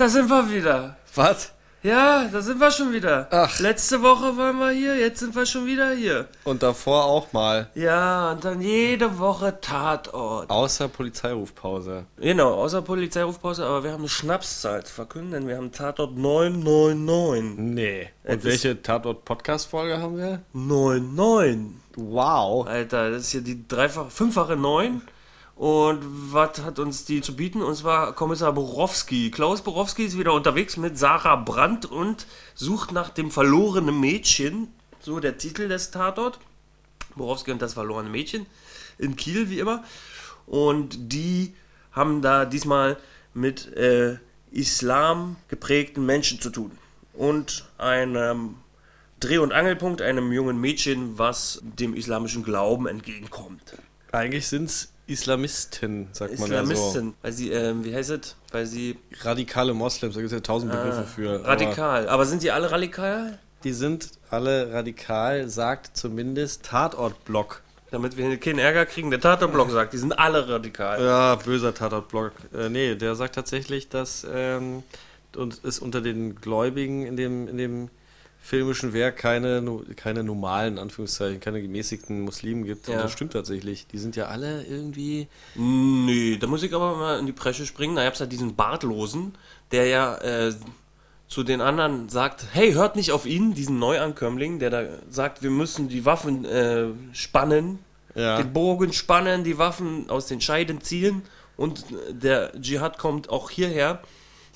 Da sind wir wieder. Was? Ja, da sind wir schon wieder. Ach. Letzte Woche waren wir hier, jetzt sind wir schon wieder hier. Und davor auch mal. Ja, und dann jede Woche Tatort. Außer Polizeirufpause. Genau, außer Polizeirufpause, aber wir haben eine Schnapszahl zu verkünden, denn wir haben Tatort 999. Nee. Es Und welche Tatort-Podcast-Folge haben wir? 99. Wow. Alter, das ist hier die dreifach, fünffache 9. Und was hat uns die zu bieten? Und zwar Kommissar Borowski. Klaus Borowski ist wieder unterwegs mit Sarah Brandt und sucht nach dem verlorenen Mädchen. So der Titel des Tatort. Borowski und das verlorene Mädchen. In Kiel, wie immer. Und die haben da diesmal mit äh, Islam geprägten Menschen zu tun. Und einem Dreh- und Angelpunkt, einem jungen Mädchen, was dem islamischen Glauben entgegenkommt. Eigentlich sind's Islamisten, sagt man ja so. Islamisten, weil sie, ähm, wie heißt es? Weil sie Radikale Moslems, da gibt es ja tausend Begriffe für. aber radikal. Aber, sind die alle radikal? Die sind alle radikal, sagt zumindest Tatort-Blog. Damit wir keinen Ärger kriegen. Der Tatortblock sagt, die sind alle radikal. Ja, böser Tatort-Blog. Äh, nee, der sagt tatsächlich, dass ähm, und es unter den Gläubigen in dem, in dem filmischen Werk keine, keine normalen, Anführungszeichen, keine gemäßigten Muslimen gibt. Und Ja. das stimmt tatsächlich. Die sind ja alle irgendwie. Nee, da muss ich aber mal in die Bresche springen. Da gab es ja diesen Bartlosen, der ja äh, zu den anderen sagt, hey, hört nicht auf ihn, diesen Neuankömmling, der da sagt, wir müssen die Waffen äh, spannen, Ja. den Bogen spannen, die Waffen aus den Scheiden ziehen und der Dschihad kommt auch hierher.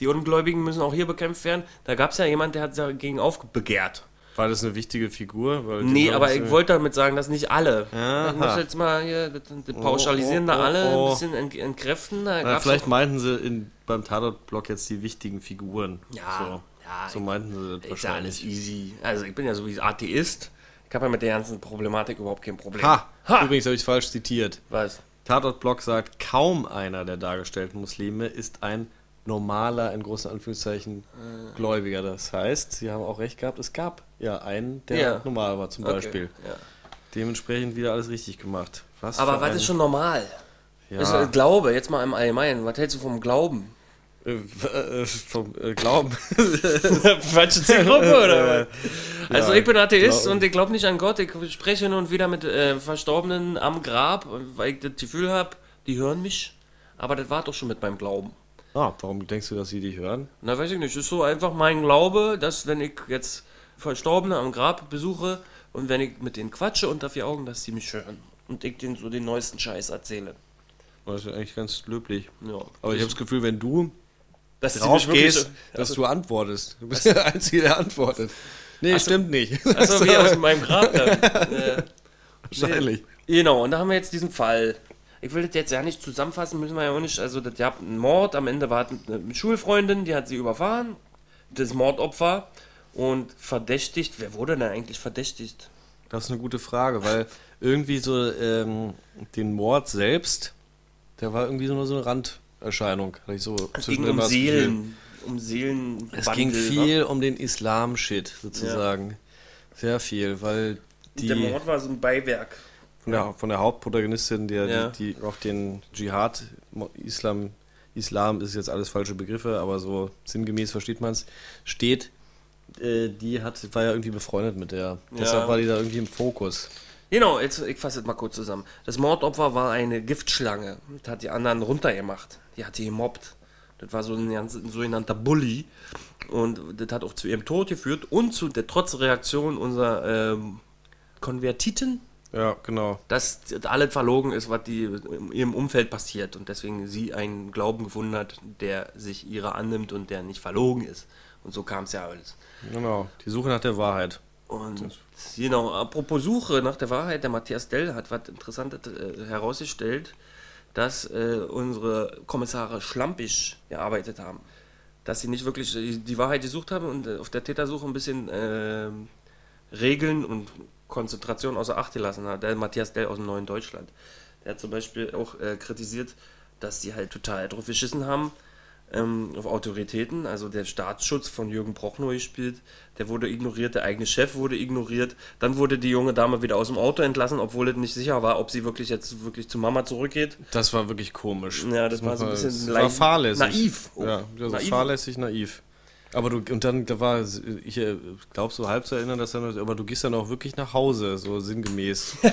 Die Ungläubigen müssen auch hier bekämpft werden. Da gab es ja jemand, der hat dagegen aufbegehrt. War das eine wichtige Figur? Weil Nee, aber ich wollte damit sagen, dass nicht alle. Aha. Ich muss jetzt mal hier das, das pauschalisieren da oh, alle oh. ein bisschen ent, entkräften. Da Na, vielleicht meinten sie in, beim Tatort-Blog jetzt die wichtigen Figuren. Ja, so. ja, So meinten sie das Ist ja alles wahrscheinlich. easy. Also ich bin ja sowieso Atheist. Ich habe ja mit der ganzen Problematik überhaupt kein Problem. Ha! Ha! Übrigens habe ich falsch zitiert. Was? Tatort-Blog sagt, kaum einer der dargestellten Muslime ist ein normaler, in großen Anführungszeichen, Äh. Gläubiger. Das heißt, sie haben auch recht gehabt, es gab ja einen, der Ja. normal war zum Beispiel. Okay, ja. Dementsprechend wieder alles richtig gemacht. Was Aber was ein- ist schon normal? ja, Ist, äh, Glaube, jetzt mal im Allgemeinen. Was hältst du vom Glauben? äh, w- äh, vom äh, Glauben. Falsche Zielgruppe, oder? Also Ja, ich bin Atheist Glauben. und ich glaube nicht an Gott. Ich spreche nun wieder mit äh, Verstorbenen am Grab, weil ich das Gefühl habe, die hören mich. Aber das war doch schon mit meinem Glauben. Ah, warum denkst du, dass sie dich hören? Na, weiß ich nicht. Ist so einfach mein Glaube, dass wenn ich jetzt Verstorbene am Grab besuche und wenn ich mit denen quatsche unter vier Augen, dass die mich hören. Und ich denen so den neuesten Scheiß erzähle. Das ist eigentlich ganz löblich. Ja. Aber ich habe das Gefühl, wenn du dass drauf gehst, also, dass du antwortest. Du bist der Einzige, der antwortet. Nee, stimmt nicht. also wie aus meinem Grab dann. äh, Wahrscheinlich. Genau, und da haben wir jetzt diesen Fall. Ich will das jetzt ja nicht zusammenfassen, müssen wir ja auch nicht. Also, das gab einen Mord, am Ende war eine Schulfreundin, die hat sie überfahren, das Mordopfer und verdächtigt. Wer wurde denn eigentlich verdächtigt? Das ist eine gute Frage, weil irgendwie so ähm, den Mord selbst, der war irgendwie so nur so eine Randerscheinung. Hatte ich so Es ging um. Seelen. Um Seelen. Es ging viel um den Islam-Shit sozusagen. Sehr viel, weil die Der Mord war so ein Beiwerk. Von der, von der Hauptprotagonistin, der, Ja. die, die auf den Dschihad, Islam, Islam ist jetzt alles falsche Begriffe, aber so sinngemäß versteht man es, steht, äh, die hat, war ja irgendwie befreundet mit der. Deshalb war die da irgendwie im Fokus. Genau, jetzt, ich fasse es mal kurz zusammen. Das Mordopfer war eine Giftschlange. Das hat die anderen runtergemacht. Die hat die gemobbt. Das war so ein, ganz, ein sogenannter Bully. Und das hat auch zu ihrem Tod geführt und zu der Trotzreaktion unserer ähm, Konvertiten, Ja, genau. dass das alles verlogen ist, was die in ihrem Umfeld passiert. Und deswegen sie einen Glauben gefunden hat, der sich ihrer annimmt und der nicht verlogen ist. Und so kam es ja alles. Genau. Die Suche nach der Wahrheit. Und genau, apropos Suche nach der Wahrheit, der Matthias Dell hat was Interessantes äh, herausgestellt, dass äh, unsere Kommissare schlampig gearbeitet haben. Dass sie nicht wirklich die Wahrheit gesucht haben und äh, auf der Tätersuche ein bisschen ähm, Regeln und Konzentration außer Acht gelassen hat. Der Matthias Dell aus dem Neuen Deutschland. Der hat zum Beispiel auch äh, kritisiert, dass die halt total drauf geschissen haben, ähm, auf Autoritäten. Also der Staatsschutz von Jürgen Prochnow gespielt, der wurde ignoriert, der eigene Chef wurde ignoriert. Dann wurde die junge Dame wieder aus dem Auto entlassen, obwohl es nicht sicher war, ob sie wirklich jetzt wirklich zu Mama zurückgeht. Das war wirklich komisch. Ja, das war so ein bisschen das war fahrlässig. naiv. Oh, Ja, also naiv. fahrlässig, naiv. Aber du, und dann, da war, ich äh, glaub so halb zu erinnern, dass dann, aber du gehst dann auch wirklich nach Hause, so sinngemäß. Geh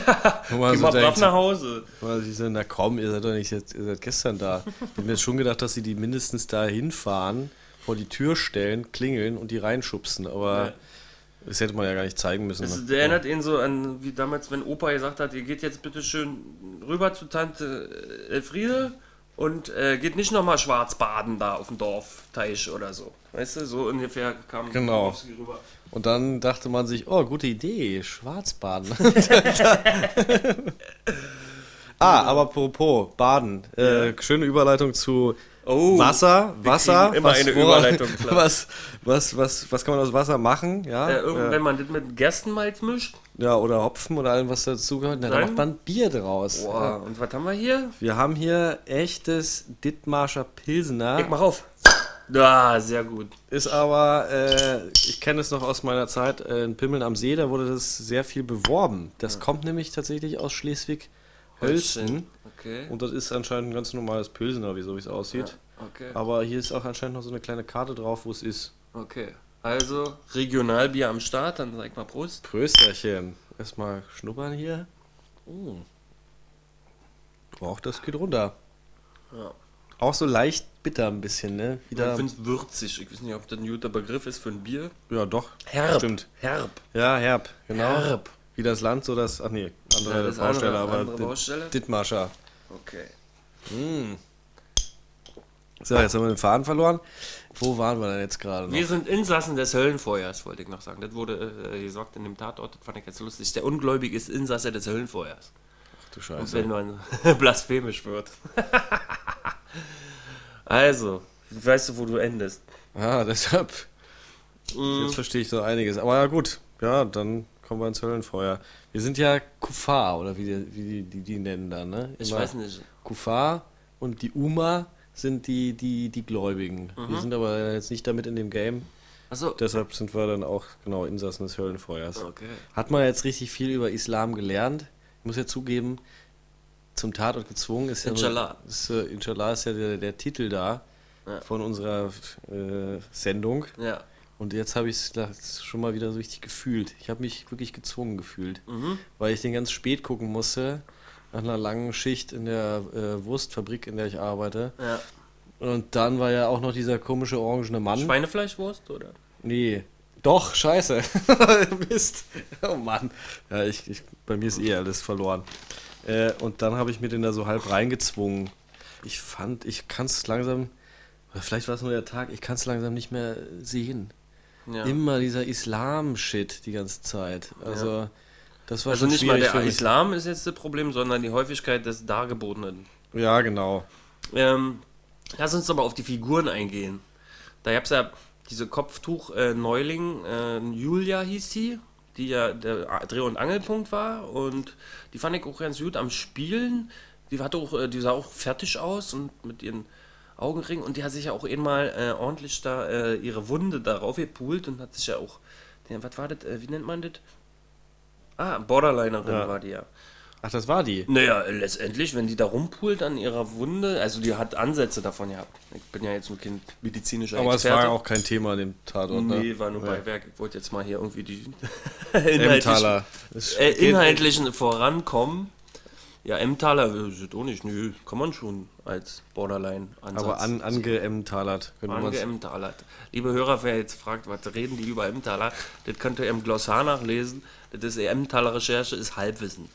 so mal denkt, brav nach Hause. Weil ich so, na komm, ihr seid doch nicht jetzt, ihr seid gestern da. Ich hab mir jetzt schon gedacht, dass sie die mindestens da hinfahren, vor die Tür stellen, klingeln und die reinschubsen. Aber Ja. das hätte man ja gar nicht zeigen müssen. Das ne? erinnert ihn so an, wie damals, wenn Opa gesagt hat, ihr geht jetzt bitte schön rüber zu Tante Elfriede und äh, geht nicht nochmal schwarz baden da auf dem Dorfteich oder so. Weißt du, so ungefähr kam Genau. Rüber. Und dann dachte man sich, oh, gute Idee, Schwarzbaden. ah, aber apropos, Baden. Äh, schöne Überleitung zu Oh, Wasser. Wasser. immer eine Überleitung, klar. Was, was, was, was kann man aus Wasser machen? Ja, Äh, äh, wenn man das mit Gerstenmalz mischt. ja oder Hopfen oder allem, was dazugehört. Na, da Nein. macht man Bier draus. Boah, Ja. und was haben wir hier? Wir haben hier echtes Dithmarscher Pilsener. Ich mach auf. Ja, sehr gut. Ist aber, äh, ich kenne es noch aus meiner Zeit äh, in Pimmeln am See, da wurde das sehr viel beworben. Das kommt nämlich tatsächlich aus Schleswig-Holstein. Okay. Und das ist anscheinend ein ganz normales Pilsener, wie so wie es aussieht. Okay. Aber hier ist auch anscheinend noch so eine kleine Karte drauf, wo es ist. Okay. Also, Regionalbier am Start, dann sag mal Prost. Prösterchen. Erstmal schnuppern hier. Oh. Och, das geht runter. Ja. Auch so leicht bitter ein bisschen, ne? Ich Wieder. finde es würzig. Ich weiß nicht, ob das ein guter Begriff ist für ein Bier. Ja, doch. Herb. Stimmt. Herb. Ja, herb. Genau. Herb. Wie das Land, so das. Ach nee, andere Ja, Baustelle, andere- aber andere Baustelle. Dithmarscher. Okay. So, jetzt haben wir den Faden verloren. Wo waren wir denn jetzt gerade noch? Wir sind Insassen des Höllenfeuers, wollte ich noch sagen. Das wurde äh, gesagt in dem Tatort, das fand ich jetzt lustig. Der Ungläubige ist Insasse des Höllenfeuers. Ach du Und Scheiße. wenn man blasphemisch wird. also, weißt du, wo du endest. Ja, deshalb. Mm. Jetzt verstehe ich so einiges. Aber ja, gut. Ja, dann kommen wir ins Höllenfeuer. Wir sind ja Kufar, oder wie die, wie die, die, die nennen da, ne? Ich Immer weiß nicht. Kufar und die Uma sind die, die, die Gläubigen. Wir Mhm. sind aber jetzt nicht damit in dem Game. Achso. Deshalb sind wir dann auch, genau, Insassen des Höllenfeuers. Okay. Hat man jetzt richtig viel über Islam gelernt. Ich muss ja zugeben, zum Tatort gezwungen ist ja. Inshallah. Ist, äh, Inshallah ist ja der, der Titel da Ja. von unserer äh, Sendung. Ja. Und jetzt habe ich es schon mal wieder so richtig gefühlt. Ich habe mich wirklich gezwungen gefühlt, Mhm. weil ich den ganz spät gucken musste, nach einer langen Schicht in der äh, Wurstfabrik, in der ich arbeite. Ja. Und dann war ja auch noch dieser komische orangene Mann. Schweinefleischwurst, oder? Nee. Doch, scheiße. Mist. Oh Mann. Ja, ich, ich, bei mir ist eh alles verloren. Äh, und dann habe ich mir den da so halb reingezwungen. Ich fand, ich kann es langsam, oder vielleicht war es nur der Tag, ich kann es langsam nicht mehr sehen. Ja. Immer dieser Islam-Shit die ganze Zeit. Also, das war Also schon nicht mal der. Islam ist jetzt das Problem, sondern die Häufigkeit des Dargebotenen. Ja, genau. Ähm, lass uns aber auf die Figuren eingehen. Da gab es ja diese Kopftuch-Neuling, äh, Julia hieß sie, die ja der Dreh- und Angelpunkt war. Und die fand ich auch ganz gut am Spielen. Die, hatte auch, äh, die sah auch fertig aus und mit ihren Augenringen. Und die hat sich ja auch einmal äh, ordentlich da äh, ihre Wunde darauf gepult und hat sich ja auch. Ja, was war das? Äh, wie nennt man das? Ah, Borderlinerin Ja. war die ja. Ach, das war die. Naja, letztendlich, wenn die da rumpult an ihrer Wunde, also die hat Ansätze davon gehabt. Ich bin ja jetzt ein Kind medizinischer Aber es Experte. war ja auch kein Thema an dem Tatort, ne? Nee, war nur Ja. Beiwerk. Ich wollte jetzt mal hier irgendwie die. Das äh, inhaltlichen vorankommen. Ja, Emmentaler äh, ist auch nicht. Nö, kann man schon als Borderline-Ansatz. Aber an, man Angeemmtalert. Liebe Hörer, wer jetzt fragt, was reden die über Emmentaler, das könnt ihr im Glossar nachlesen. Das ist Emmentaler Recherche, ist Halbwissen.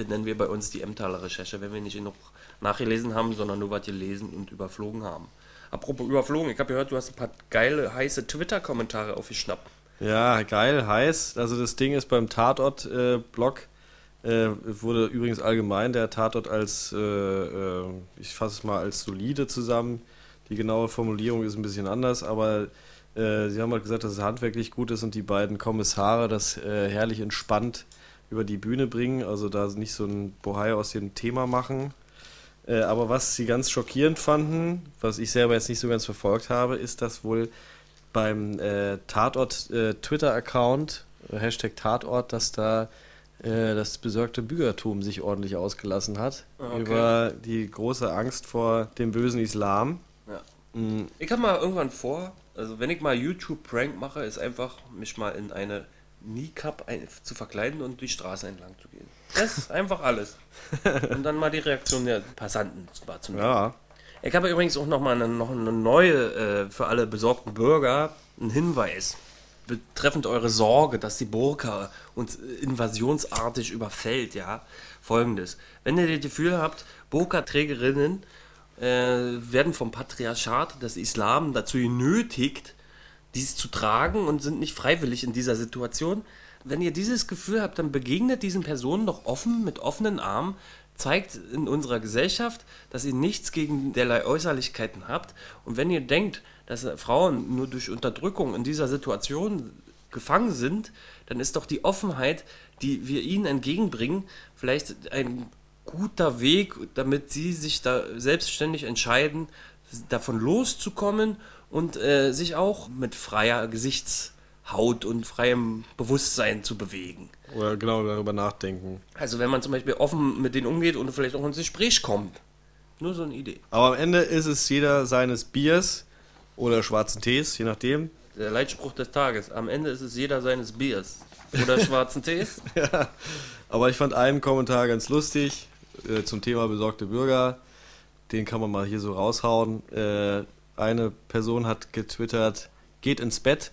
Das nennen wir bei uns die Emmentaler Recherche, wenn wir nicht genug nachgelesen haben, sondern nur was gelesen und überflogen haben. Apropos überflogen, ich habe gehört, du hast ein paar geile, heiße Twitter-Kommentare aufgeschnappt. Ja, geil, heiß. Also das Ding ist beim Tatort-Blog, äh, wurde übrigens allgemein der Tatort als, äh, äh, ich fasse es mal als solide zusammen. Die genaue Formulierung ist ein bisschen anders, aber äh, sie haben halt gesagt, dass es handwerklich gut ist und die beiden Kommissare das äh, herrlich entspannt über die Bühne bringen, also da nicht so ein Bohai aus dem Thema machen. Äh, aber was sie ganz schockierend fanden, was ich selber jetzt nicht so ganz verfolgt habe, ist, dass wohl beim äh, Tatort äh, Twitter-Account, Hashtag Tatort, dass da äh, das besorgte Bürgertum sich ordentlich ausgelassen hat. Ah, okay. Über die große Angst vor dem bösen Islam. Ja. Mm, Ich habe mal irgendwann vor, also wenn ich mal YouTube-Prank mache, ist einfach, mich mal in eine Kneecap ein, zu verkleiden und die Straße entlang zu gehen. Das ist einfach alles. Und dann mal die Reaktion der Passanten wahrzunehmen. Ja, Ich habe übrigens auch noch mal eine, noch eine neue, äh, für alle besorgten Bürger, einen Hinweis betreffend eure Sorge, dass die Burka uns äh, invasionsartig überfällt, ja. Folgendes. Wenn ihr das Gefühl habt, Burka-Trägerinnen äh, werden vom Patriarchat des Islam dazu genötigt, dies zu tragen und sind nicht freiwillig in dieser Situation. Wenn ihr dieses Gefühl habt, dann begegnet diesen Personen doch offen, mit offenen Armen, zeigt in unserer Gesellschaft, dass ihr nichts gegen derlei Äußerlichkeiten habt. Und wenn ihr denkt, dass Frauen nur durch Unterdrückung in dieser Situation gefangen sind, dann ist doch die Offenheit, die wir ihnen entgegenbringen, vielleicht ein guter Weg, damit sie sich da selbstständig entscheiden, davon loszukommen und äh, sich auch mit freier Gesichtshaut und freiem Bewusstsein zu bewegen. oder genau darüber nachdenken. Also wenn man zum Beispiel offen mit denen umgeht und vielleicht auch ins Gespräch kommt. Nur so eine Idee. Aber am Ende ist es jeder seines Biers oder schwarzen Tees, je nachdem. Der Leitspruch des Tages. Am Ende ist es jeder seines Biers. Oder schwarzen Tees. Aber ich fand einen Kommentar ganz lustig äh, zum Thema besorgte Bürger. Den kann man mal hier so raushauen. Äh, eine Person hat getwittert, geht ins Bett,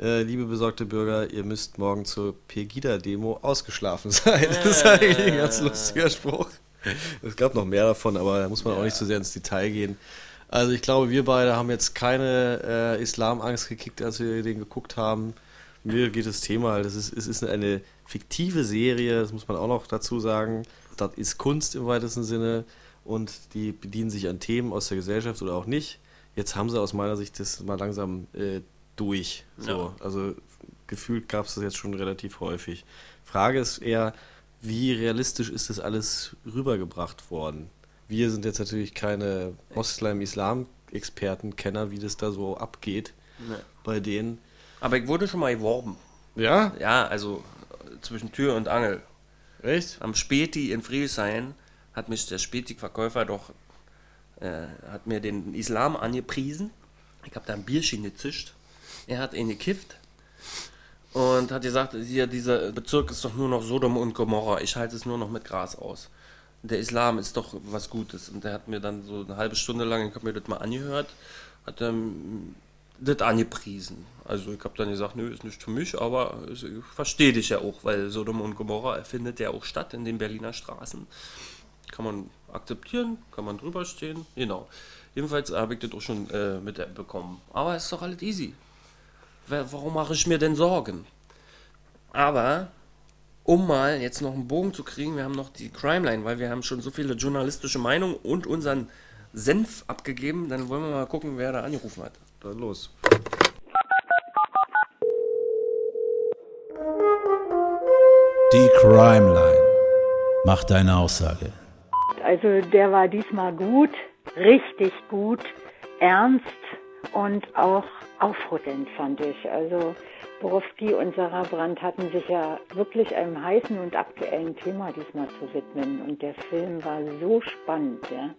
äh, liebe besorgte Bürger, ihr müsst morgen zur Pegida-Demo ausgeschlafen sein. Das ist eigentlich ein ganz lustiger Spruch. Es gab noch mehr davon, aber da muss man auch nicht so sehr ins Detail gehen. Also ich glaube, wir beide haben jetzt keine äh, Islamangst gekickt, als wir den geguckt haben. Mir geht das Thema, das ist, es ist eine fiktive Serie, das muss man auch noch dazu sagen. Das ist Kunst im weitesten Sinne und die bedienen sich an Themen aus der Gesellschaft oder auch nicht. Jetzt haben sie aus meiner Sicht das mal langsam äh, durch. So. Ja. Also gefühlt gab es das jetzt schon relativ häufig. Frage ist eher, wie realistisch ist das alles rübergebracht worden? Wir sind jetzt natürlich keine Moslem-Islam-Experten, Kenner, wie das da so abgeht Nee. bei denen. Aber ich wurde schon mal geworben. Ja? Ja, also äh, zwischen Tür und Angel. Echt? Am Späti in Friedrichshain hat mich der Späti-Verkäufer doch, äh, hat mir den Islam angepriesen. Ich habe da ein Bierchen gezischt. Er hat ihn gekifft und hat gesagt, hier, dieser Bezirk ist doch nur noch Sodom und Gomorra. Ich halte es nur noch mit Gras aus. Der Islam ist doch was Gutes. Und der hat mir dann so eine halbe Stunde lang, ich habe mir das mal angehört, hat ähm, das angepriesen. Also ich habe dann gesagt, nö, ist nicht für mich, aber ich verstehe dich ja auch, weil Sodom und Gomorra findet ja auch statt in den Berliner Straßen. Kann man akzeptieren, kann man drüber stehen, genau. Jedenfalls habe ich das auch schon äh, mitbekommen. Aber ist doch alles easy. Warum mache ich mir denn Sorgen? Aber, um mal jetzt noch einen Bogen zu kriegen, wir haben noch die Crimeline, weil wir haben schon so viele journalistische Meinungen und unseren Senf abgegeben, dann wollen wir mal gucken, wer da angerufen hat. Dann los. Die Crimeline. Mach deine Aussage. Also der war diesmal gut, richtig gut, ernst und auch aufrüttelnd fand ich. Also Borowski und Sarah Brandt hatten sich ja wirklich einem heißen und aktuellen Thema diesmal zu widmen und der Film war so spannend, ja.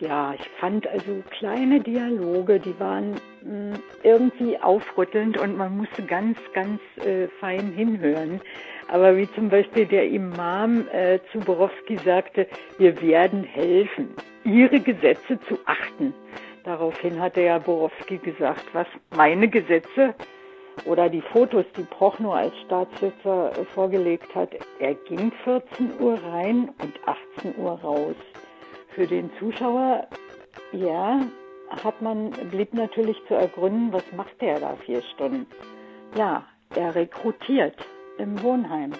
Ja, ich fand also kleine Dialoge, die waren mh, irgendwie aufrüttelnd und man musste ganz, ganz äh, fein hinhören. Aber wie zum Beispiel der Imam äh, zu Borowski sagte, wir werden helfen, ihre Gesetze zu achten. Daraufhin hatte ja Borowski gesagt, was meine Gesetze oder die Fotos, die Prochnow als Staatsschützer äh, vorgelegt hat, er ging 14 Uhr rein und 18 Uhr raus. Für den Zuschauer, ja, hat man, blieb natürlich zu ergründen, was macht der da vier Stunden? Ja, er rekrutiert im Wohnheim.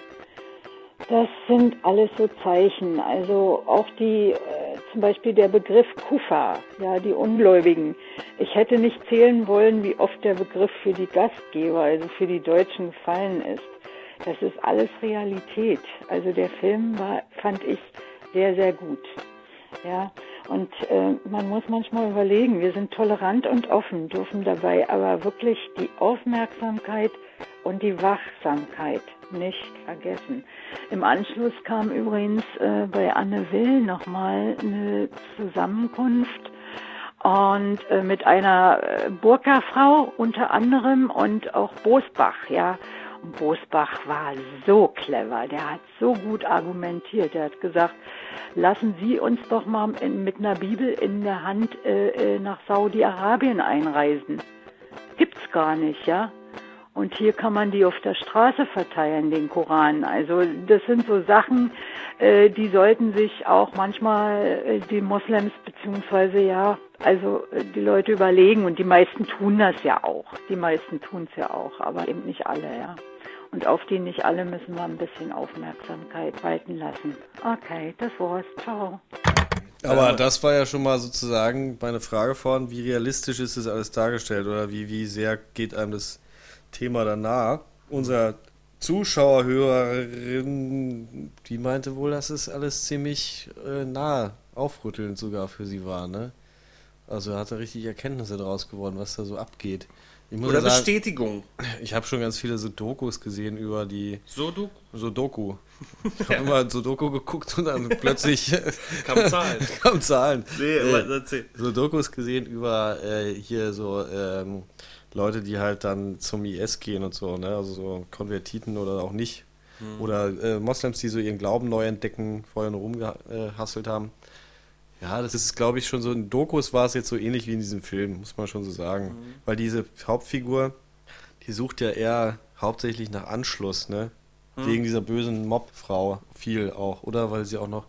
Das sind alles so Zeichen. Also auch die, äh, zum Beispiel der Begriff Kufa, ja, die Ungläubigen. Ich hätte nicht zählen wollen, wie oft der Begriff für die Gastgeber, also für die Deutschen gefallen ist. Das ist alles Realität. Also der Film war, fand ich, sehr, sehr gut. Ja, und äh, man muss manchmal überlegen, wir sind tolerant und offen, dürfen dabei aber wirklich die Aufmerksamkeit und die Wachsamkeit nicht vergessen. Im Anschluss kam übrigens äh, bei Anne Will nochmal eine Zusammenkunft und äh, mit einer äh, Burka-Frau unter anderem und auch Bosbach, ja. Und Bosbach war so clever, der hat so gut argumentiert. Er hat gesagt, lassen Sie uns doch mal mit einer Bibel in der Hand äh, äh nach Saudi-Arabien einreisen. Gibt's gar nicht, ja. Und hier kann man die auf der Straße verteilen, den Koran. Also das sind so Sachen, äh, die sollten sich auch manchmal äh, die Moslems beziehungsweise ja, also äh, die Leute überlegen. Und die meisten tun das ja auch. Die meisten tun es ja auch, aber eben nicht alle, ja. Und auf die nicht alle müssen wir ein bisschen Aufmerksamkeit walten lassen. Okay, das war's. Ciao. Aber das war ja schon mal sozusagen meine Frage vorhin, wie realistisch ist das alles dargestellt oder wie, wie sehr geht einem das Thema danach. Unser Zuschauer, Hörerin, die meinte wohl, dass es alles ziemlich äh, nah aufrüttelnd sogar für sie war, ne? Also er hatte richtig Erkenntnisse daraus geworden, was da so abgeht. Oder sagen, Bestätigung. Ich habe schon ganz viele so Dokus gesehen über die. Sudoku? Sudoku. Ich habe immer Sudoku geguckt und dann plötzlich. kam Zahlen. kam Zahlen. Nee, äh, so Dokus gesehen über äh, hier so ähm, Leute, die halt dann zum IS gehen und so, ne? Also so Konvertiten oder auch nicht. Mhm. Oder äh, Moslems, die so ihren Glauben neu entdecken, vorher nur rumgehasselt haben. Ja, das ist, glaube ich, schon so in Dokus war es jetzt so ähnlich wie in diesem Film, muss man schon so sagen. Mhm. Weil diese Hauptfigur, die sucht ja eher hauptsächlich nach Anschluss, ne? Mhm. Wegen dieser bösen Mobfrau viel auch, oder? Weil sie auch noch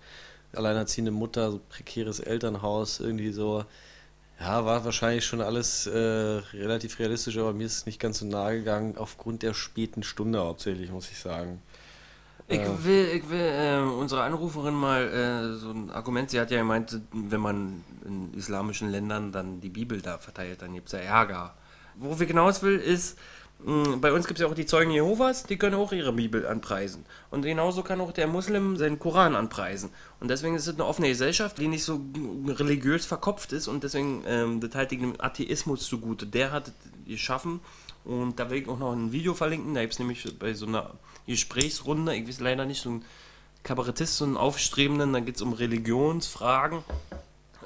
alleinerziehende Mutter, so prekäres Elternhaus, irgendwie so ja, war wahrscheinlich schon alles äh, relativ realistisch, aber mir ist es nicht ganz so nahe gegangen, aufgrund der späten Stunde hauptsächlich, muss ich sagen. Ich äh. will, ich will äh, unsere Anruferin mal äh, so ein Argument, sie hat ja gemeint, wenn man in islamischen Ländern dann die Bibel da verteilt, dann gibt es ja Ärger. Worauf ich hinaus will, ist, bei uns gibt es ja auch die Zeugen Jehovas, die können auch ihre Bibel anpreisen. Und genauso kann auch der Muslim seinen Koran anpreisen. Und deswegen ist es eine offene Gesellschaft, die nicht so religiös verkopft ist und deswegen ähm, das halt dem Atheismus zugute. Der hat es geschaffen und da will ich auch noch ein Video verlinken. Da gibt es nämlich bei so einer Gesprächsrunde, ich weiß leider nicht, so ein Kabarettist, so einen Aufstrebenden, da geht es um Religionsfragen.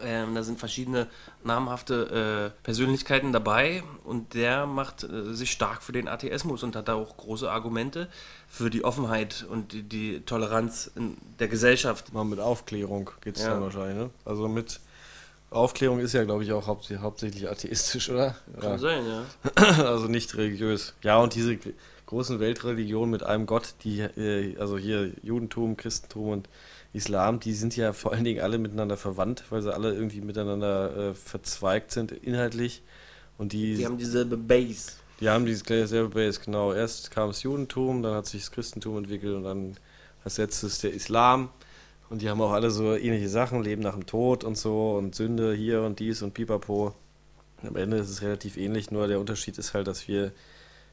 Ähm, da sind verschiedene namhafte äh, Persönlichkeiten dabei und der macht äh, sich stark für den Atheismus und hat da auch große Argumente für die Offenheit und die, die Toleranz in der Gesellschaft. Mal mit Aufklärung geht es ja. dann wahrscheinlich, ne? Also mit Aufklärung ist ja, glaube ich, auch haupt, hauptsächlich atheistisch, oder? Kann ja. sein, ja. Also nicht religiös. Ja, und diese großen Weltreligionen mit einem Gott, die, äh, also hier Judentum, Christentum und Islam, die sind ja vor allen Dingen alle miteinander verwandt, weil sie alle irgendwie miteinander äh, verzweigt sind inhaltlich. Und die, die haben dieselbe Base. Die haben dieselbe Base, genau. Erst kam das Judentum, dann hat sich das Christentum entwickelt und dann als letztes der Islam. Und die haben auch alle so ähnliche Sachen, Leben nach dem Tod und so und Sünde hier und dies und pipapo. Am Ende ist es relativ ähnlich, nur der Unterschied ist halt, dass wir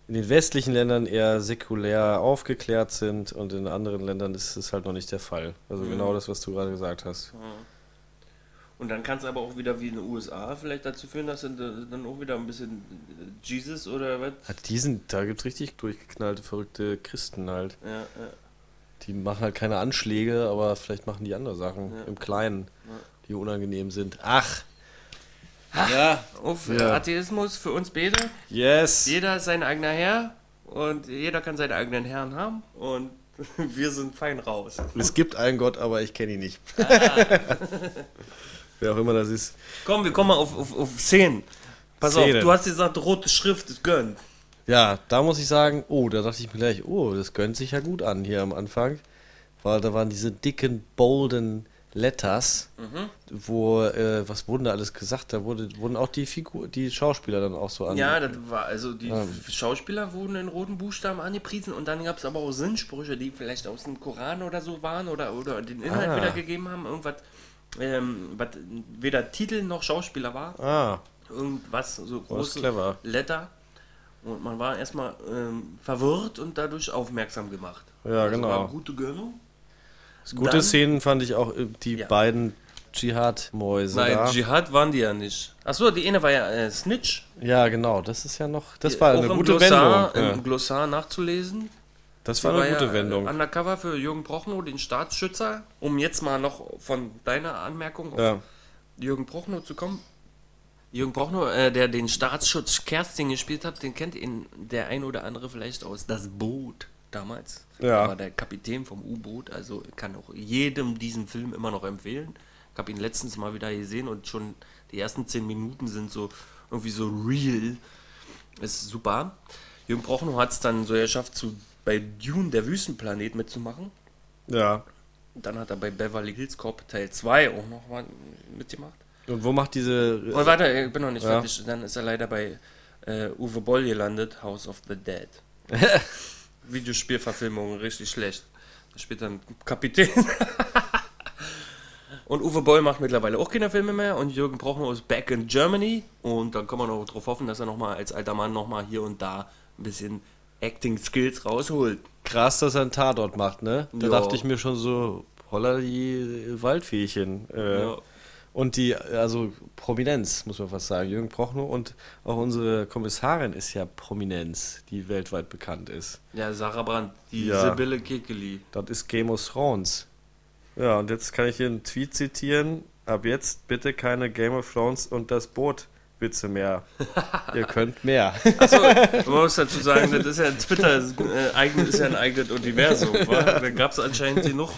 in den westlichen Ländern eher säkulär aufgeklärt sind und in anderen Ländern ist es halt noch nicht der Fall. Also mhm. genau das, was du gerade gesagt hast. Und dann kann es aber auch wieder wie in den USA vielleicht dazu führen, dass dann auch wieder ein bisschen Jesus oder was? Ja, da gibt es richtig durchgeknallte, verrückte Christen halt. Ja, ja. Die machen halt keine Anschläge, aber vielleicht machen die andere Sachen im Kleinen, die unangenehm sind. Ach, ja, auf ja. Atheismus für uns beide. Yes. Jeder ist sein eigener Herr und jeder kann seine eigenen Herren haben und wir sind fein raus. Es gibt einen Gott, aber ich kenne ihn nicht. Ah. Wer auch immer das ist. Komm, wir kommen mal auf, auf, auf Szenen. Pass Szenen. auf, du hast gesagt, rote Schrift ist gönnt. Ja, da muss ich sagen, oh, da dachte ich mir gleich, oh, das gönnt sich ja gut an hier am Anfang. Weil da waren diese dicken, bolden Letters, mhm. wo, äh, was wurden da alles gesagt? Da wurde, wurden auch die Figur, die Schauspieler dann auch so an. Ja, das war, also die ja. Schauspieler wurden in roten Buchstaben angepriesen und dann gab es aber auch Sinnsprüche, die vielleicht aus dem Koran oder so waren oder, oder den Inhalt ah. wiedergegeben haben. Irgendwas, ähm, was weder Titel noch Schauspieler war. Ah. Irgendwas, so große Letter. Und man war erstmal ähm, verwirrt und dadurch aufmerksam gemacht. Ja, also genau. War gute Gönnung. Gute dann, Szenen fand ich auch äh, die ja. beiden Dschihad-Mäuse Nein, da. Dschihad waren die ja nicht. Achso, die eine war ja äh, Snitch. ja, genau, das ist ja noch, das war Auch eine im gute Glossar, Wendung. Ja. Im Glossar nachzulesen. Das Die war eine ja, gute äh, Wendung. Undercover für Jürgen Prochnow, den Staatsschützer. Um jetzt mal noch von deiner Anmerkung auf Ja. Jürgen Prochnow zu kommen. Jürgen Prochnow, äh, der den Staatsschutz Kerstin gespielt hat, den kennt ihn der ein oder andere vielleicht aus Das Boot damals. Ja. Er war der Kapitän vom U-Boot, also kann auch jedem diesen Film immer noch empfehlen. Ich habe ihn letztens mal wieder gesehen und schon die ersten zehn Minuten sind so irgendwie so real. Ist super. Jürgen Prochnow hat es dann so geschafft, zu, bei Dune, der Wüstenplanet, mitzumachen. ja. Dann hat er bei Beverly Hills Cop Teil 2 auch noch mal mitgemacht. Und wo macht diese. Und warte, ich bin noch nicht Ja. fertig. Dann ist er leider bei äh, Uwe Boll gelandet, House of the Dead. Videospielverfilmung, richtig schlecht. Da spielt dann Kapitän. und Uwe Boll macht mittlerweile auch keine Filme mehr. Und Jürgen Prochnow ist back in Germany. Und dann kann man auch darauf hoffen, dass er nochmal als alter Mann nochmal hier und da ein bisschen Acting Skills rausholt. Krass, dass er einen Tatort macht, ne? Da Ja. dachte ich mir schon so, holla die Waldfeechen. Äh, Ja. Und die, also Prominenz, muss man fast sagen. Jürgen Prochnow und auch unsere Kommissarin ist ja Prominenz, die weltweit bekannt ist. Ja, Sarah Brandt, die Ja. Sibylle Kekeli. Das ist Game of Thrones. Ja, und jetzt kann ich hier einen Tweet zitieren. Ab jetzt bitte keine Game of Thrones und das Boot Witze mehr. Ihr könnt mehr. Achso, man muss dazu sagen, das ist ja Twitter, äh, eigen, ist ja ein eigenes Universum. wa? Da gab es anscheinend genug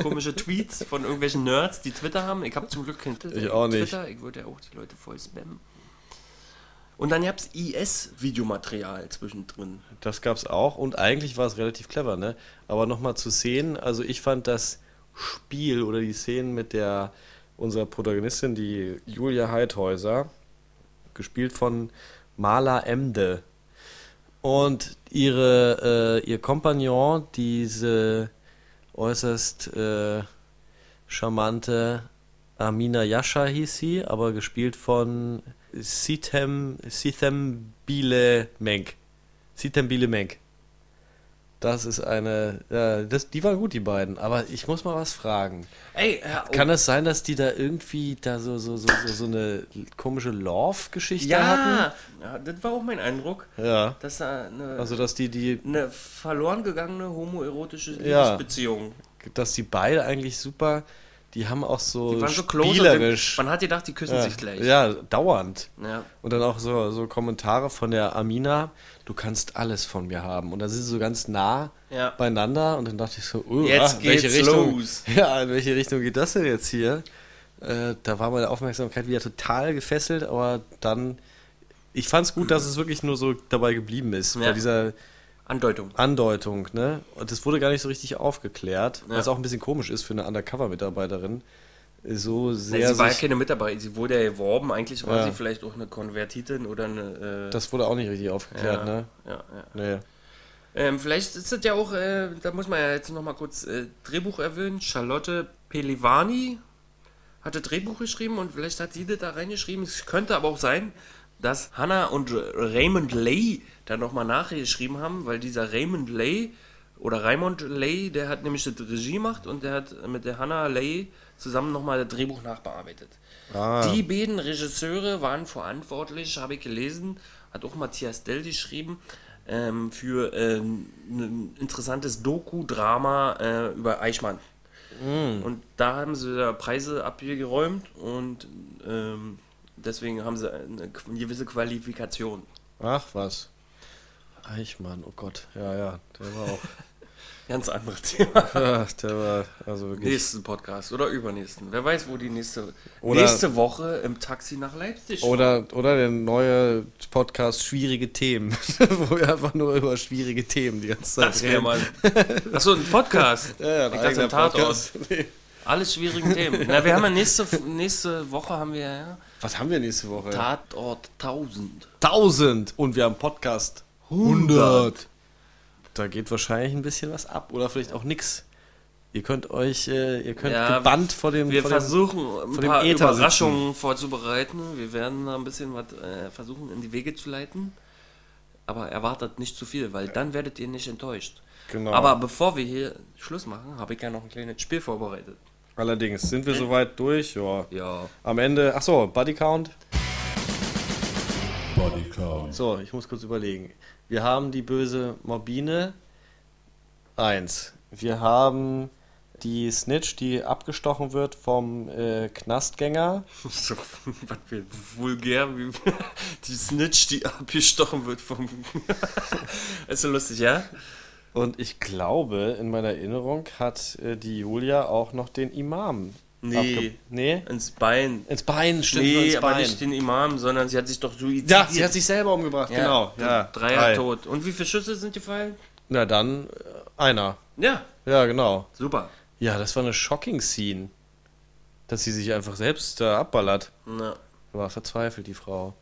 komische Tweets von irgendwelchen Nerds, die Twitter haben. Ich habe zum Glück kein Twitter. Ich auch nicht. Twitter. Ich würde ja auch die Leute voll spammen. Und dann gab es IS-Videomaterial zwischendrin. Das gab's auch und eigentlich war es relativ clever, ne? Aber nochmal zu Szenen, also ich fand das Spiel oder die Szenen mit der unserer Protagonistin, die Julia Heidhäuser, gespielt von Marla Emde. Und ihre, äh, ihr Kompagnon, diese äußerst äh, charmante Amina Yasha hieß sie, aber gespielt von Sithem, Sithem Bile Menk. Sithem Bile Menk. Das ist eine, ja, das, die waren gut, die beiden. Aber ich muss mal was fragen. Ey, äh, Kann es sein, dass die da irgendwie da so, so, so, so, so eine komische Love-Geschichte ja, hatten? ja, das war auch mein Eindruck, Ja. dass da eine, Also, dass die, die, eine verloren gegangene homoerotische Ja. Liebesbeziehung. dass die beide eigentlich super, die haben auch so, Die waren so spielerisch. Man hat gedacht, die küssen ja, sich gleich. ja, dauernd. ja. Und dann auch so, so Kommentare von der Amina, du kannst alles von mir haben. Und dann sind sie so ganz nah Ja. beinander und dann dachte ich so, oh, Jetzt ah, welche geht's Richtung, los. Ja, in welche Richtung geht das denn jetzt hier? Äh, da war meine Aufmerksamkeit wieder total gefesselt, aber dann, ich fand es gut, dass es wirklich nur so dabei geblieben ist, bei dieser Andeutung. Andeutung, ne? Und das wurde gar nicht so richtig aufgeklärt, Ja. was auch ein bisschen komisch ist für eine Undercover-Mitarbeiterin. So sehr sie war ja keine Mitarbeiterin, sie wurde ja geworben. Eigentlich war Ja. sie vielleicht auch eine Konvertitin oder eine. Äh, das wurde auch nicht richtig ja, aufgeklärt, ne? Ja, ja. Nee. Ähm, vielleicht ist das ja auch, äh, da muss man ja jetzt nochmal kurz äh, Drehbuch erwähnen. Charlotte Pelivani hatte Drehbuch geschrieben und vielleicht hat sie das da reingeschrieben. Es könnte aber auch sein, dass Hannah und Raymond Lay da nochmal nachgeschrieben haben, weil dieser Raymond Lay oder Raymond Lay, der hat nämlich das Regie gemacht und der hat mit der Hannah Lay zusammen nochmal das Drehbuch nachbearbeitet. Ah. Die beiden Regisseure waren verantwortlich, habe ich gelesen, hat auch Matthias Dell geschrieben, ähm, für ähm, ein interessantes Doku-Drama äh, über Eichmann. Und da haben sie da Preise abgeräumt und ähm, deswegen haben sie eine, gewisse Qualifikation. Ach was. Eichmann, oh Gott. Ja, ja, der war auch. Ganz anderes Thema. ja, der war also wirklich. Nächsten Podcast oder übernächsten. Wer weiß, wo die nächste, Oder- nächste Woche im Taxi nach Leipzig. Oder, oder der neue Podcast Schwierige Themen, wo wir einfach nur über schwierige Themen die ganze Zeit Das wäre mal. Achso, ein Podcast. Ja, ja, ein ich dachte, ein Tatort. Podcast. Nee. Alle schwierigen Themen. Na, wir haben ja nächste, nächste Woche haben wir ja Was haben wir nächste Woche? Tatort 1000. 1000 und wir haben Podcast 100. Da geht wahrscheinlich ein bisschen was ab oder vielleicht auch nix. Ihr könnt euch, äh, ihr könnt Ja, gebannt vor dem, Wir vor dem versuchen ein dem paar Äther Überraschungen vorzubereiten. Wir werden da ein bisschen was äh, versuchen in die Wege zu leiten. Aber erwartet nicht zu viel, weil dann werdet ihr nicht enttäuscht. Genau. Aber bevor wir hier Schluss machen, habe ich ja noch ein kleines Spiel vorbereitet. Allerdings, sind wir soweit durch? Ja. Ja. Am Ende, ach so, Body Count. Body Count. So, ich muss kurz überlegen. Wir haben die böse Morbine. Eins. Wir haben die Snitch, die abgestochen wird vom äh, Knastgänger. So, was für vulgär, wie die Snitch, die abgestochen wird vom. ist so lustig, ja? Und ich glaube, in meiner Erinnerung hat äh, die Julia auch noch den Imam. Nee. Nee? Ins Bein. Ins Bein, stimmt. Nee, ins aber Bein. nicht den Imam, sondern sie hat sich doch suizidiert. Ja, sie hat sich selber umgebracht, Ja, genau. Ja, Dreier drei. tot. Und wie viele Schüsse sind gefallen? Na dann, äh, einer. Ja, Ja, genau. super. Ja, das war eine shocking Scene. Dass sie sich einfach selbst da abballert. Na, War verzweifelt, die Frau.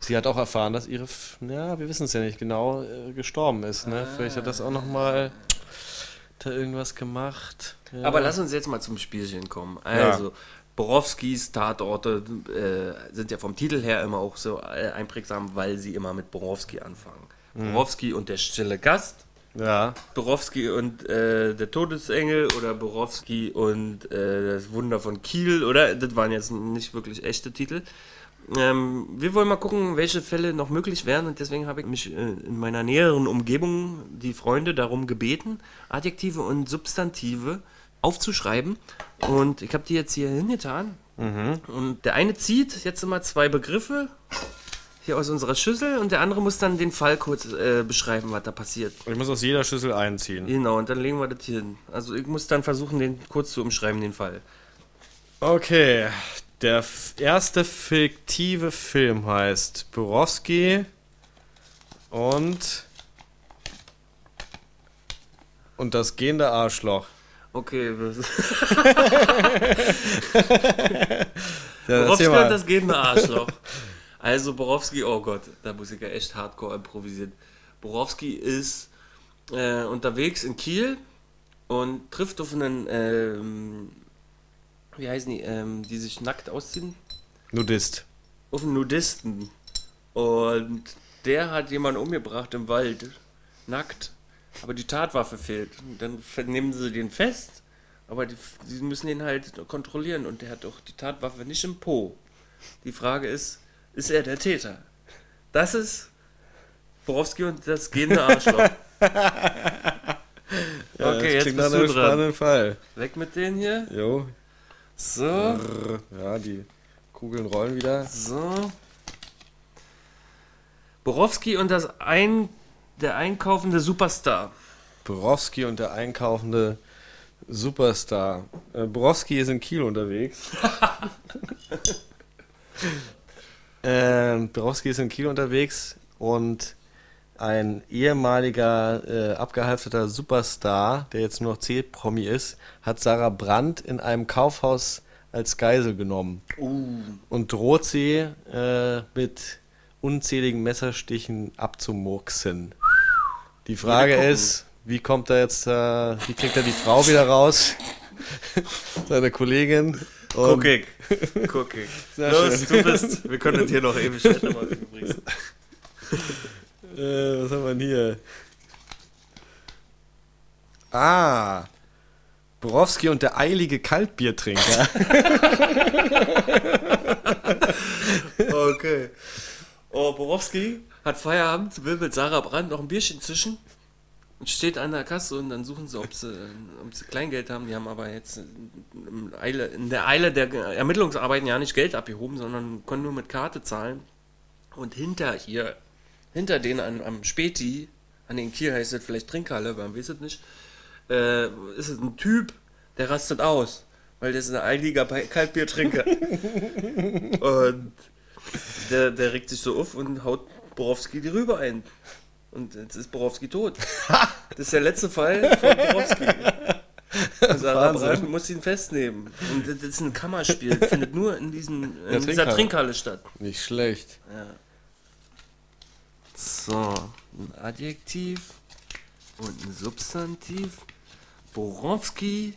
Sie hat auch erfahren, dass ihre, ja, wir wissen es ja nicht genau, äh, gestorben ist. Ne? Vielleicht hat das auch nochmal da irgendwas gemacht. Ja. Aber lass uns jetzt mal zum Spielchen kommen. Also, Borowskis Tatorte äh, sind ja vom Titel her immer auch so äh, einprägsam, weil sie immer mit Borowski anfangen. Borowski und der stille Gast, Ja, Borowski und äh, der Todesengel oder Borowski und äh, das Wunder von Kiel, oder? Das waren jetzt nicht wirklich echte Titel. Ähm, wir wollen mal gucken, welche Fälle noch möglich wären und deswegen habe ich mich äh, in meiner näheren Umgebung die Freunde darum gebeten, Adjektive und Substantive aufzuschreiben und ich habe die jetzt hier hingetan und der eine zieht jetzt immer zwei Begriffe hier aus unserer Schüssel und der andere muss dann den Fall kurz äh, beschreiben, was da passiert. ich muss aus jeder Schüssel einziehen. Genau, und dann legen wir das hier hin. Also ich muss dann versuchen, den kurz zu umschreiben, den Fall. Okay, der erste fiktive Film heißt Borowski und und das gehende Arschloch. Okay, Ja, Borowski und das gehende Arschloch. Also Borowski, oh Gott, da muss ich ja echt hardcore improvisieren. Borowski ist äh, unterwegs in Kiel und trifft auf einen, ähm, wie heißen die, ähm, die sich nackt ausziehen? Nudist. auf einen Nudisten. Und der hat jemanden umgebracht im Wald. Nackt. Aber die Tatwaffe fehlt. Und dann nehmen sie den fest. Aber die, sie müssen ihn halt kontrollieren. Und der hat doch die Tatwaffe nicht im Po. Die Frage ist, ist er der Täter? Das ist Borowski und das gehende Arschloch. Ja, okay, jetzt bist du dran. Fall. Weg mit denen hier. Jo. So, Ja, die Kugeln rollen wieder. so. Borowski und das ein, der einkaufende Superstar. Borowski und der einkaufende Superstar. Äh, Borowski ist in Kiel unterwegs. ähm, Borowski ist in Kiel unterwegs und ein ehemaliger äh, abgehalfterter Superstar, der jetzt nur noch C-Promi ist, hat Sarah Brandt in einem Kaufhaus als Geisel genommen und droht sie äh, mit unzähligen Messerstichen abzumurksen. Die Frage gucken. ist, wie kommt er jetzt, äh, wie kriegt er die Frau wieder raus? Seine Kollegin. Und- Guck ich. Guck ich. Sehr Los, schön. du bist. Wir können hier noch ewig weitermachen übrigens. Äh, was haben wir denn hier? Ah. Borowski und der eilige Kaltbiertrinker. Okay. Oh, Borowski hat Feierabend, will mit Sarah Brandt noch ein Bierchen zischen und steht an der Kasse und dann suchen sie, ob sie, ob sie Kleingeld haben. Die haben aber jetzt in, Eile, in der Eile der Ermittlungsarbeiten ja nicht Geld abgehoben, sondern können nur mit Karte zahlen. Und hinter hier, hinter denen an, am Späti, an den Kiel heißt es vielleicht Trinkhalle, man weiß es nicht, äh, ist es ein Typ, der rastet aus. Weil der ist ein eiliger Pe- Kaltbiertrinker. und der, der regt sich so auf und haut Borowski die Rübe ein. Und jetzt ist Borowski tot. Das ist der letzte Fall von Borowski. Sarah Wahnsinn. Muss ihn festnehmen. Und das ist ein Kammerspiel, das findet nur in, diesen, in dieser Trinkhalle. Trinkhalle statt. Nicht schlecht. So, ein Adjektiv und ein Substantiv. Borowski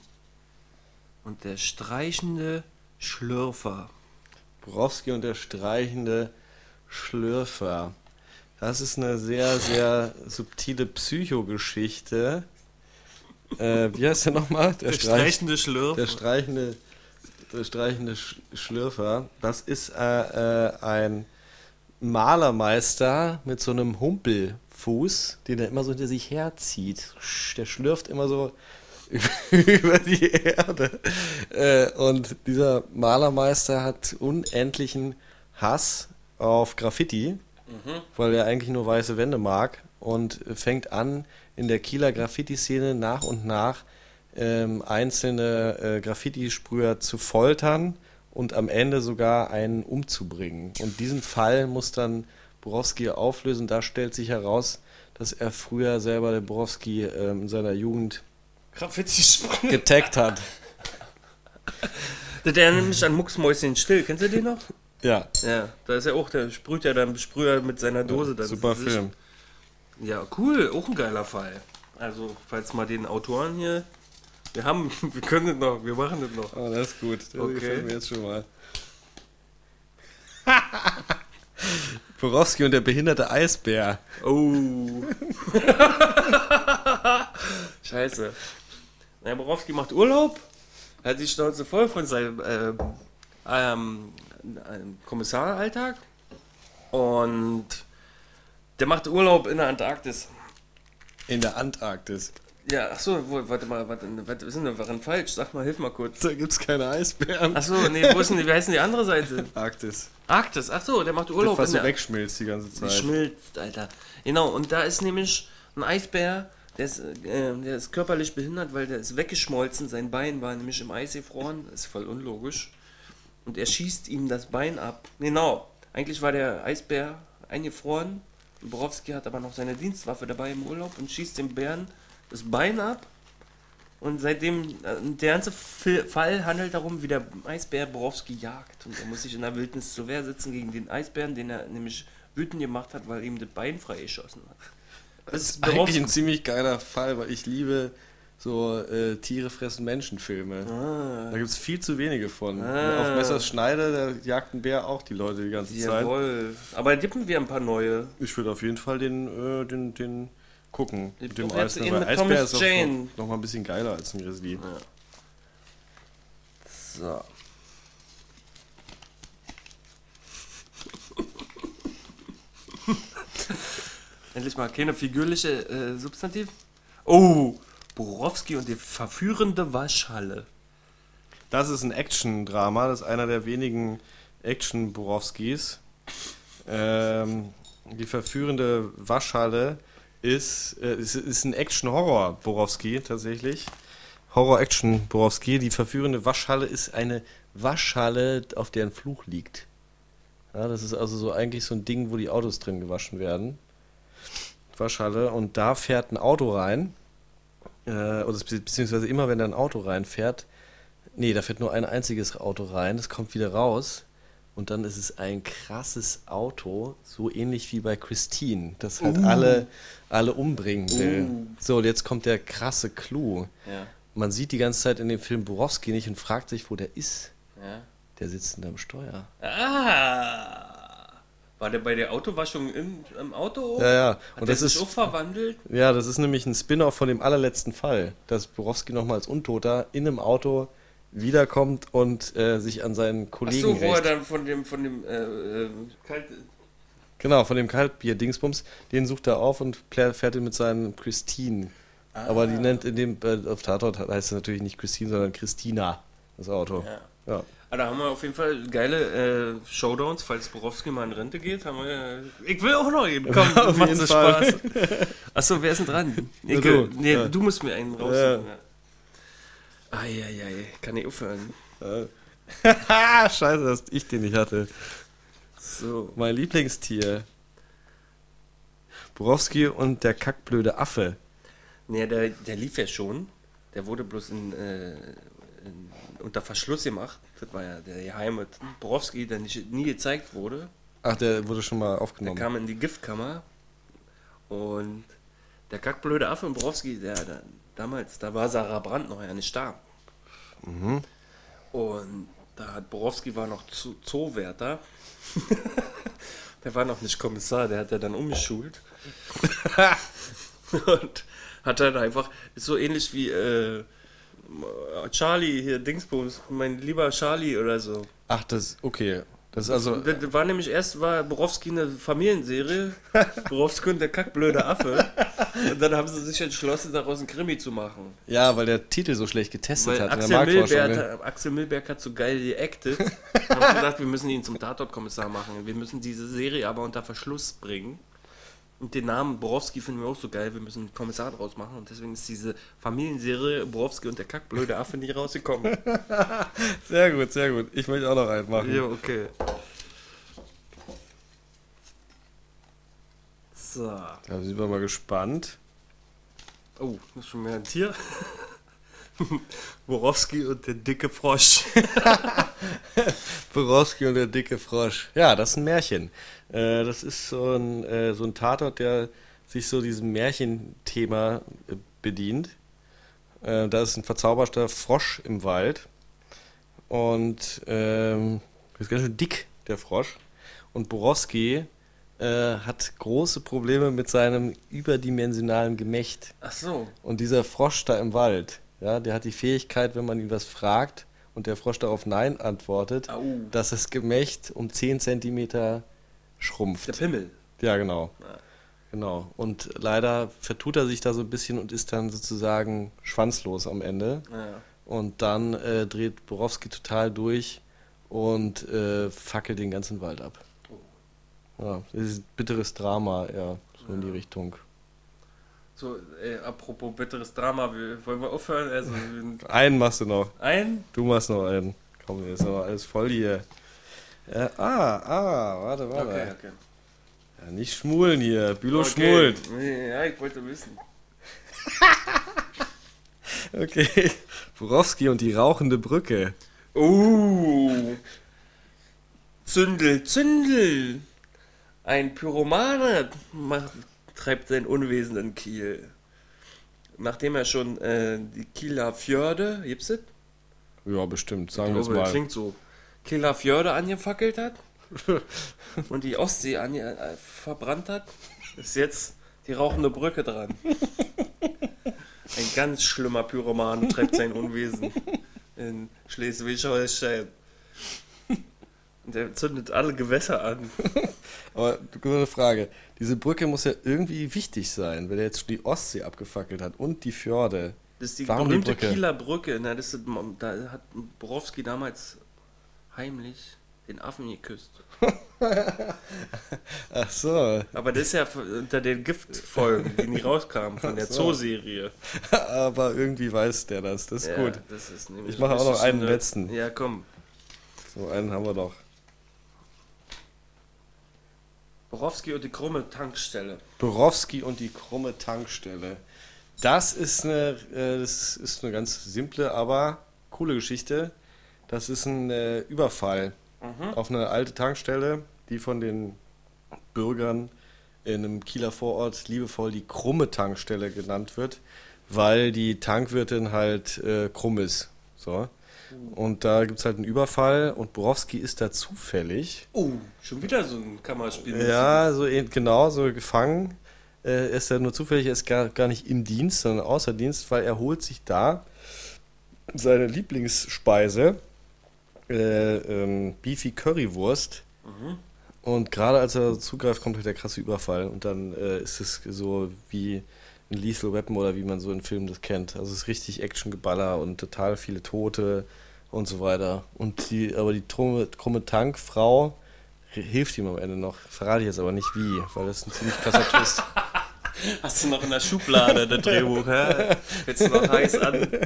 und der streichende Schlürfer. Borowski und der streichende Schlürfer. Das ist eine sehr, sehr subtile Psychogeschichte. äh, wie heißt der nochmal? Der streichende Schlürf. Der streichende, der streichende Sch Schlürfer. Das ist äh, äh, ein Malermeister mit so einem Humpelfuß, den er immer so hinter sich herzieht. Der schlürft immer so über die Erde. Äh, und dieser Malermeister hat unendlichen Hass auf Graffiti, weil er eigentlich nur weiße Wände mag und fängt an, in der Kieler Graffiti-Szene nach und nach ähm, einzelne äh, Graffiti-Sprüher zu foltern und am Ende sogar einen umzubringen. Und diesen Fall muss dann Borowski auflösen. Da stellt sich heraus, dass er früher selber den Borowski ähm, in seiner Jugend getaggt hat. Der erinnert mich an Mucksmäuschen still. Kennst du den noch? Ja, Ja, da ist ja auch, der sprüht ja dann Sprüher mit seiner Dose. dann super Film. Ja, cool, auch ein geiler Fall. Also, falls mal den Autoren hier. Wir haben, wir können das noch, wir machen das noch. Oh, das ist gut. Das Okay. gefällt mir jetzt schon mal. Borowski und der behinderte Eisbär. Oh. Scheiße. Ja, Borowski macht Urlaub, hat die Schnauze voll von seinem ähm, ähm, einem Kommissaralltag und der macht Urlaub in der Antarktis. In der Antarktis. Ja, ach so, warte mal, warte, was ist denn daran falsch? Sag mal, hilf mal kurz. Da gibt's keine Eisbären. Ach so, nee, wo ist denn die, wie heißt denn die andere Seite? Arktis. Arktis, ach so, der macht Der Urlaub fast in so der wegschmilzt die ganze Die Zeit. schmilzt, Alter. Genau, und da ist nämlich ein Eisbär, der ist, äh, der ist körperlich behindert, weil der ist weggeschmolzen. Sein Bein war nämlich im Eis gefroren. Ist voll unlogisch. Und er schießt ihm das Bein ab. Genau, eigentlich war der Eisbär eingefroren. Borowski hat aber noch seine Dienstwaffe dabei im Urlaub und schießt dem Bären das Bein ab. Und seitdem, äh, der ganze Fall handelt darum, wie der Eisbär Borowski jagt. Und er muss sich in der Wildnis zur Wehr setzen gegen den Eisbären, den er nämlich wütend gemacht hat, weil ihm das Bein freigeschossen hat. Das ist Eigentlich Borowski. ein ziemlich geiler Fall, weil ich liebe so äh, Tiere fressen Menschen-Filme. Ah, Da gibt's viel zu wenige von. Ah. Auf Messers Schneide, da jagt ein Bär auch die Leute die ganze Zeit. jawohl. Aber tippen wir ein paar neue. Ich würde auf jeden Fall den, äh, den, den gucken. Ich Mit dem Eisbär. Weil Eisbär ist Jane. noch, noch mal ein bisschen geiler als ein Grizzly. So. Endlich mal keine figürliche äh, Substantiv. Oh, Borowski und die verführende Waschhalle. Das ist ein Action-Drama. Das ist einer der wenigen Action-Borowskis. Ähm, die verführende Waschhalle ist, äh, ist, ist ein Action-Horror-Borowski tatsächlich. Horror-Action-Borowski. Die verführende Waschhalle ist eine Waschhalle, auf der ein Fluch liegt. Ja, das ist also so eigentlich so ein Ding, wo die Autos drin gewaschen werden. Waschhalle. Und da fährt ein Auto rein. Äh, oder be- beziehungsweise immer, wenn da ein Auto reinfährt, Nee, da fährt nur ein einziges Auto rein, das kommt wieder raus. Und dann ist es ein krasses Auto, so ähnlich wie bei Christine, das halt alle, alle umbringen will. So, und jetzt kommt der krasse Clou. Ja. Man sieht die ganze Zeit in dem Film Borowski nicht und fragt sich, wo der ist. ja. Der sitzt hinterm Steuer. Ah. War der bei der Autowaschung im, im Auto? Ja, ja. Hat Und das sich ist, auch verwandelt? ja, das ist nämlich ein Spin-off von dem allerletzten Fall, dass Borowski nochmal als Untoter in einem Auto wiederkommt und äh, sich an seinen Ach Kollegen so, wo er dann von dem, von dem, äh, äh, kalt, Genau, von dem Kaltbier-Dingsbums, den sucht er auf und fährt ihn mit seinem Christine. Aber die nennt in dem, äh, auf Tatort heißt es natürlich nicht Christine, sondern Christina, das Auto. Ja. Ja. Ah, da haben wir auf jeden Fall geile äh, Showdowns, falls Borowski mal in Rente geht. Haben wir, äh, ich will auch noch jeden. Komm, Auf macht so. Spaß. Achso, wer ist denn dran? Ich, du, nee, ja. du musst mir einen raussuchen. Ja. Eieiei, kann ich aufhören. Haha, scheiße, dass ich den nicht hatte. So. Mein Lieblingstier. Borowski und der kackblöde Affe. Nee, der, der lief ja schon. Der wurde bloß in, äh, in, unter Verschluss gemacht. Das war ja der geheime Borowski, der nicht, nie gezeigt wurde. Ach, der wurde schon mal Der aufgenommen. kam in die Giftkammer und der kackblöde Affe und Borowski, der, der damals, da war Sarah Brandt noch ja nicht da. Und da hat Borowski war noch Zoo- Zoowärter. der war noch nicht Kommissar, der hat ja dann umgeschult. Und hat dann einfach, ist so ähnlich wie äh, Charlie hier, Dingsbums, mein lieber Charlie oder so. Ach, das, okay. Das also, Das das war nämlich erst, war Borowski eine Familienserie, Borowski und der kackblöde Affe. Und dann haben sie sich entschlossen, daraus einen Krimi zu machen. ja, weil der Titel so schlecht getestet Weil hat in Axel. Milberg, ne? hat- Axel Milberg hat so geil geactet. haben gesagt, wir müssen ihn zum Tatortkommissar machen. Wir müssen diese Serie aber unter Verschluss bringen. Und den Namen Borowski finden wir auch so geil. Wir müssen einen Kommissar draus machen. Und deswegen ist diese Familienserie Borowski und der kackblöde Affe nicht rausgekommen. Sehr gut, sehr gut. Ich möchte auch noch einen machen. ja, okay. So. Da sind wir mal gespannt. Oh, das ist schon mehr ein Tier. Borowski und der dicke Frosch. Borowski und der dicke Frosch. Ja, das ist ein Märchen. Äh, das ist so ein, äh, so ein Tatort, der sich so diesem Märchenthema äh, bedient. Äh, da ist ein verzauberter Frosch im Wald. Und ähm, ist ganz schön dick, der Frosch. Und Borowski hat große Probleme mit seinem überdimensionalen Gemächt. Ach so. Und dieser Frosch da im Wald, ja, der hat die Fähigkeit, wenn man ihn was fragt und der Frosch darauf Nein antwortet, Au. dass das Gemächt um 10 cm schrumpft. Der Pimmel. Ja, genau. Ja. Genau. Und leider vertut er sich da so ein bisschen und ist dann sozusagen schwanzlos am Ende. Ja. Und dann äh, dreht Borowski total durch und äh, fackelt den ganzen Wald ab. Ja, das ist ein bitteres Drama, ja, so in die Richtung. So, ey, apropos bitteres Drama, wir, wollen wir aufhören? Also, Einen machst du noch. ein? Du machst noch einen. Komm, hier ist noch alles voll hier. Ja, ah, ah, warte, warte. Okay, okay. Ja, nicht schmulen hier. Bülow okay. schmult. Ja, ich wollte wissen. Okay. Borowski und die rauchende Brücke. Uh. Zündel, Zündel. Ein Pyromane macht, treibt sein Unwesen in Kiel. Nachdem er schon äh, die Kieler Fjorde, gibt's das? Ja, bestimmt. Sagen wir es mal. klingt so. Kieler Fjorde angefackelt hat und die Ostsee äh, verbrannt hat, ist jetzt die rauchende Brücke dran. Ein ganz schlimmer Pyroman treibt sein Unwesen in Schleswig-Holstein. Und er zündet alle Gewässer an. Aber eine Frage. Diese Brücke muss ja irgendwie wichtig sein, wenn er jetzt die Ostsee abgefackelt hat und die Fjorde. Das ist die Warum die berühmte Brücke? Kieler Brücke. Na, das ist, da hat Borowski damals heimlich den Affen geküsst. Ach so. Aber das ist ja unter den Giftfolgen, die nie rauskamen von der so. Zoo-Serie. Aber irgendwie weiß der das. Das ist Ja, gut. Das ist Ich mache auch noch einen eine- letzten. Ja, komm. So einen haben wir doch. Borowski und die krumme Tankstelle. Borowski und die krumme Tankstelle. Das ist eine, äh, das ist eine ganz simple, aber coole Geschichte. Das ist ein äh, Überfall auf eine alte Tankstelle, die von den Bürgern in einem Kieler Vorort liebevoll die krumme Tankstelle genannt wird, weil die Tankwirtin halt äh, krumm ist. So. Und da gibt es halt einen Überfall und Borowski ist da zufällig. Oh, schon wieder so ein Kammerspiel. Ja, so genau, so gefangen. Äh, er ist ja nur zufällig, er ist gar, gar nicht im Dienst, sondern außer Dienst, weil er holt sich da seine Lieblingsspeise, äh, ähm, Beefy Currywurst. Und gerade als er zugreift, kommt halt der krasse Überfall. Und dann äh, ist es so wie ein Lethal Weapon oder wie man so in Filmen das kennt. Also es ist richtig Actiongeballer und total viele Tote und so weiter. Und die, aber die krumme, krumme Tankfrau hilft ihm am Ende noch. Verrate ich jetzt aber nicht wie, weil das ist ein ziemlich krasser Twist. Hast du noch in der Schublade, der Drehbuch, hä? Jetzt noch heiß an.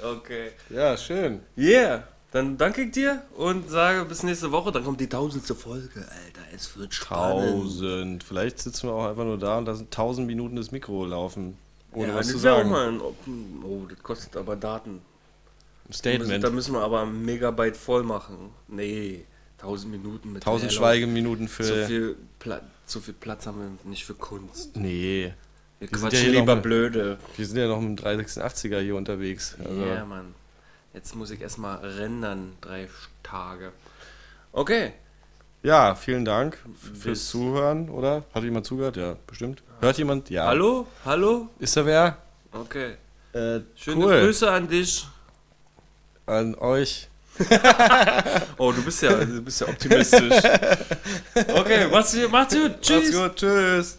Okay. Ja, schön. Yeah, dann danke ich dir und sage bis nächste Woche. Dann kommt die tausendste Folge, Alter. Es wird spannend. Tausend. Vielleicht sitzen wir auch einfach nur da und da sind tausend Minuten das Mikro laufen. Ohne ja, was zu sagen. mal ein, oh, das kostet aber Daten. Da Statement. müssen wir aber ein Megabyte voll machen. Nee, 1000 Minuten mit Tausend. Schweigeminuten für. So viel, Pla so viel Platz haben wir nicht für Kunst. Nee. Wir Wir quatschen ja lieber noch- blöde. Wir sind ja noch mit dem 386er hier unterwegs. Ja, Also, Mann. Jetzt muss ich erstmal rendern, drei Tage. Okay. Ja, vielen Dank fürs Bis- Zuhören, oder? Hat jemand zugehört? Ja, bestimmt. Hört jemand? Ja. Hallo? Hallo? Ist da wer? Okay. Äh, Schöne cool. Grüße an dich. An euch. Oh, du bist ja, du bist ja optimistisch. Okay, macht's, macht's gut. Tschüss. Macht's gut. Tschüss.